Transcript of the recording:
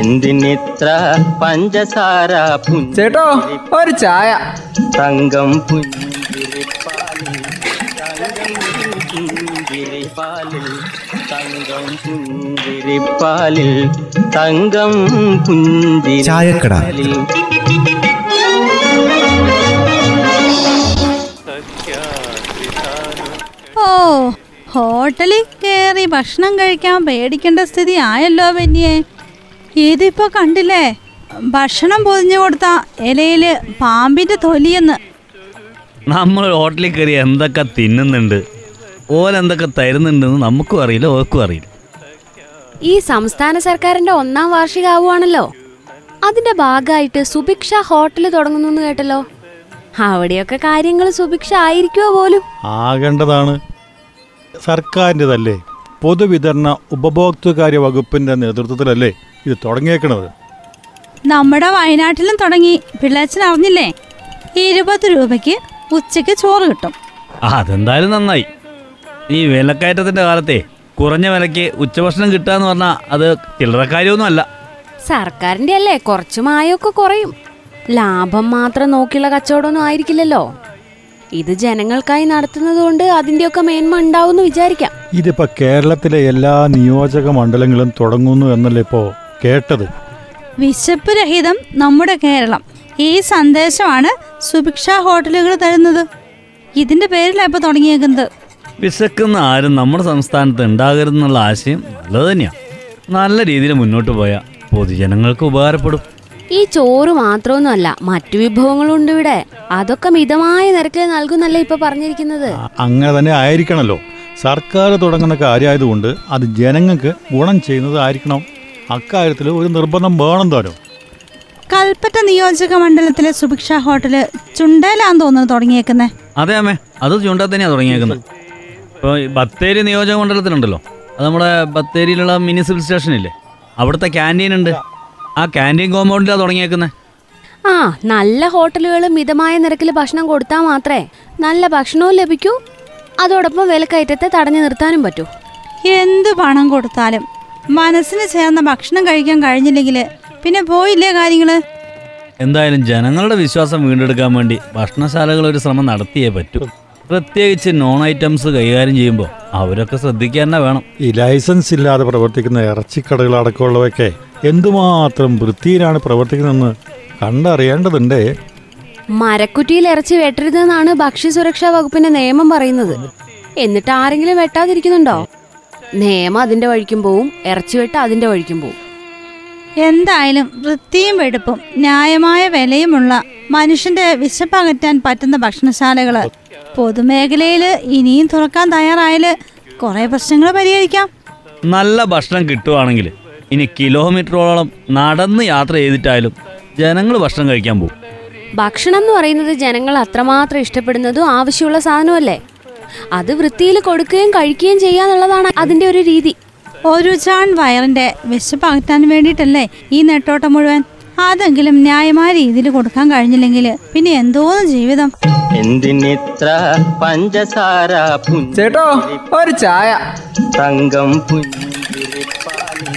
എന്തിനിത്ര പഞ്ചസാര ചേട്ടോ ഒരു ചായ. തങ്കം പുഞ്ചിരിപ്പാലിൽ തങ്കം പുഞ്ചിരിപ്പാലിൽ തങ്കം പുഞ്ചിരിപ്പാലിൽ തങ്കം ചായക്കട. പുഞ്ചിരിപ്പാലിൽ ഓ ഹോട്ടലിൽ കയറി ഭക്ഷണം കഴിക്കാൻ പേടിക്കേണ്ട സ്ഥിതി ആയല്ലോ വന്യേ ഇതിപ്പോ കണ്ടില്ലേ? ഭക്ഷണം പൊതിഞ്ഞു കൊടുത്ത ഇലയിൽ പാമ്പിന്റെ തൊലിയെന്ന്. നമ്മൾ ഹോട്ടലിൽ കയറി എന്തൊക്കെ തിന്നുന്നുണ്ട് ഓലെന്തൊക്കെ തരുന്നുണ്ടെന്ന് നമുക്കും അറിയില്ല ഓർക്കും അറിയില്ല. ഈ സംസ്ഥാന സർക്കാരിന്റെ ഒന്നാം വാർഷികാവുകയാണല്ലോ അതിന്റെ ഭാഗമായിട്ട് സുഭിക്ഷ ഹോട്ടൽ തുടങ്ങുന്നു എന്ന് കേട്ടല്ലോ. അവിടെയൊക്കെ കാര്യങ്ങൾ സുഭിക്ഷ ആയിരിക്കുമോ പോലും? ആകേണ്ടതാണ്. സർക്കാരിന്റെതല്ലേ? പൊതുവിതരണ ഉപഭോക്തൃകാര്യ വകുപ്പിന്റെ നേതൃത്വത്തിലല്ലേ ഇത് തുടങ്ങിയേക്കണത്? നമ്മുടെ വയനാട്ടിലും തുടങ്ങി. പിള്ളേച്ചൻ അറിഞ്ഞില്ലേ? ഇരുപത് രൂപയ്ക്ക് ഉച്ചയ്ക്ക് ചോറ് കിട്ടും. അതെന്തായാലും നന്നായി. ഈ വിലക്കയറ്റത്തിന്റെ കാലത്തെ കുറഞ്ഞ വിലയ്ക്ക് ഉച്ചഭക്ഷണം കിട്ടുക എന്ന് പറഞ്ഞാൽ അത് ചില്ലറ കാര്യമൊന്നും അല്ല. സർക്കാരിന്റെ അല്ലേ? കുറച്ച് മായൊക്കെ കുറയും. ലാഭം മാത്രം നോക്കിയുള്ള കച്ചവടമൊന്നും ആയിരിക്കില്ലല്ലോ. ഇത് ജനങ്ങൾക്കായി നടത്തുന്നതുകൊണ്ട് അതിന്റെയൊക്കെ മേന്മ ഉണ്ടാവും വിചാരിക്കാം. ഇതിപ്പോ കേരളത്തിലെ എല്ലാ നിയോജക മണ്ഡലങ്ങളും തുടങ്ങുന്നു എന്നല്ലേ ഇപ്പോ കേട്ടത്? വിശപ്പ് രഹിതം നമ്മുടെ കേരളം. ഈ സന്ദേശമാണ് സുഭിക്ഷ ഹോട്ടലുകൾ തരുന്നത്. ഇതിന്റെ പേരിലാണ് ഇപ്പൊ തുടങ്ങിയേക്കുന്നത്. വിശക്കുന്ന ആരും നമ്മുടെ സംസ്ഥാനത്ത് ഉണ്ടാകരുതെന്നുള്ള ആശയം നല്ലത് തന്നെയാണ് നല്ല രീതിയിൽ മുന്നോട്ട് പോയാൽ പൊതുജനങ്ങൾക്ക് ഉപകാരപ്പെടും. ഈ ചോറ് മാത്രമൊന്നുമല്ല മറ്റു വിഭവങ്ങളുണ്ട് ഇവിടെ. അതൊക്കെ മിതമായ നിരക്കിൽ നൽകുന്നല്ലേ ഇപ്പൊ പറഞ്ഞിരിക്കുന്നത്? അങ്ങനെ തന്നെ ആയിരിക്കണല്ലോ. സർക്കാർ തുടങ്ങുന്ന കാര്യമായതുകൊണ്ട് അത് ജനങ്ങൾക്ക് ഗുണം ചെയ്യുന്നതായിരിക്കണം. അക്കാര്യത്തിൽ ഒരു നിർബന്ധം വേണം താനും. കൽപ്പറ്റ നിയോജക മണ്ഡലത്തിലെ സുഭിക്ഷ ഹോട്ടൽ ചുണ്ടേലാന്ന് തോന്നുന്നു തുടങ്ങിയേക്കുന്നേ. അതെ അമ്മേ അത് ചുണ്ട തന്നെയാണ് തുടങ്ങിയേക്കുന്നത് ഇപ്പോൾ ബത്തേരി നിയോജക മണ്ഡലത്തിലുണ്ടല്ലോ. അത് നമ്മുടെ ബത്തേരിയിലുള്ള മുനിസിപ്പൽ സ്റ്റേഷനില്ലേ? അവിടുത്തെ ക്യാന്റീൻ ഉണ്ട്. ആ ക്യാന്റീൻ കോമ്പൗണ്ടിലാണ് തുടങ്ങിയേക്കുന്നത് ആ നല്ല ഹോട്ടലുകൾ മിതമായ നിരക്കിൽ ഭക്ഷണം കൊടുത്താൽ മാത്രമേ നല്ല ഭക്ഷണവും ലഭിക്കൂ. അതോടൊപ്പം വിലക്കയറ്റത്തെ തടഞ്ഞു നിർത്താനും പറ്റൂ. എന്ത് പണം കൊടുത്താലും മനസ്സിന് ചേർന്ന ഭക്ഷണം കഴിക്കാൻ കഴിഞ്ഞില്ലെങ്കിൽ പിന്നെ പോയില്ലേ കാര്യങ്ങൾ? എന്തായാലും ജനങ്ങളുടെ വിശ്വാസം വീണ്ടെടുക്കാൻ വേണ്ടി ഭക്ഷണശാലകൾ ഒരു ശ്രമം നടത്തിയേ പറ്റൂ. പ്രത്യേകിച്ച് നോൺ ഐറ്റംസ് കൈകാര്യം ചെയ്യുമ്പോൾ അവരൊക്കെ ശ്രദ്ധിക്കാൻ തന്നെ വേണം. ഈ ലൈസൻസ് ഇല്ലാതെ പ്രവർത്തിക്കുന്ന ഇറച്ചിക്കടകൾ അടക്കമുള്ളവയൊക്കെ എന്തുമാത്രം വൃത്തിയിലാണ് പ്രവർത്തിക്കുന്നതെന്ന് കണ്ടറിയേണ്ടതുണ്ടേ. മരക്കുറ്റിയിൽ ഇറച്ചി വെട്ടരുതെന്നാണ് ഭക്ഷ്യസുരക്ഷാ വകുപ്പിന്റെ നിയമം പറയുന്നത്. എന്നിട്ട് ആരെങ്കിലും വെട്ടാതിരിക്കുന്നുണ്ടോ? നിയമം അതിന്റെ വഴിക്കും പോവും ഇറച്ചി വെട്ട അതിന്റെ വഴിക്കും പോവും. എന്തായാലും വൃത്തിയും വെടുപ്പും ന്യായമായ വിലയുമുള്ള മനുഷ്യന്റെ വിശപ്പകറ്റാൻ പറ്റുന്ന ഭക്ഷണശാലകൾ പൊതുമേഖലയിൽ ഇനിയും തുറക്കാൻ തയ്യാറായാൽ കുറെ പ്രശ്നങ്ങൾ പരിഹരിക്കാം. നല്ല ഭക്ഷണം കിട്ടുവാണെങ്കിൽ ഇനി കിലോമീറ്ററോളം നടന്ന് യാത്ര ചെയ്തിട്ടായാലും ജനങ്ങൾ ഭക്ഷണം കഴിക്കാൻ പോകും. ഭക്ഷണം എന്ന് പറയുന്നത് ജനങ്ങൾ അത്രമാത്രം ഇഷ്ടപ്പെടുന്നതും ആവശ്യമുള്ള സാധനമല്ലേ? അത് വൃത്തിയിൽ കൊടുക്കുകയും കഴിക്കുകയും ചെയ്യാന്നുള്ളതാണ് അതിന്റെ ഒരു രീതി. ഒരു ചാൺ വയറിന്റെ വിശപ്പ് അകറ്റാൻ വേണ്ടിയിട്ടല്ലേ ഈ നെട്ടോട്ടം മുഴുവൻ? അതെങ്കിലും ന്യായമായ രീതിയിൽ കൊടുക്കാൻ കഴിഞ്ഞില്ലെങ്കിൽ പിന്നെ എന്തോന്ന് ജീവിതം? എന്തിനിത്ര പഞ്ചസാര ചേട്ടോ ഒരു ചായ. തങ്കം പുഞ്ചിരിപ്പാലിൽ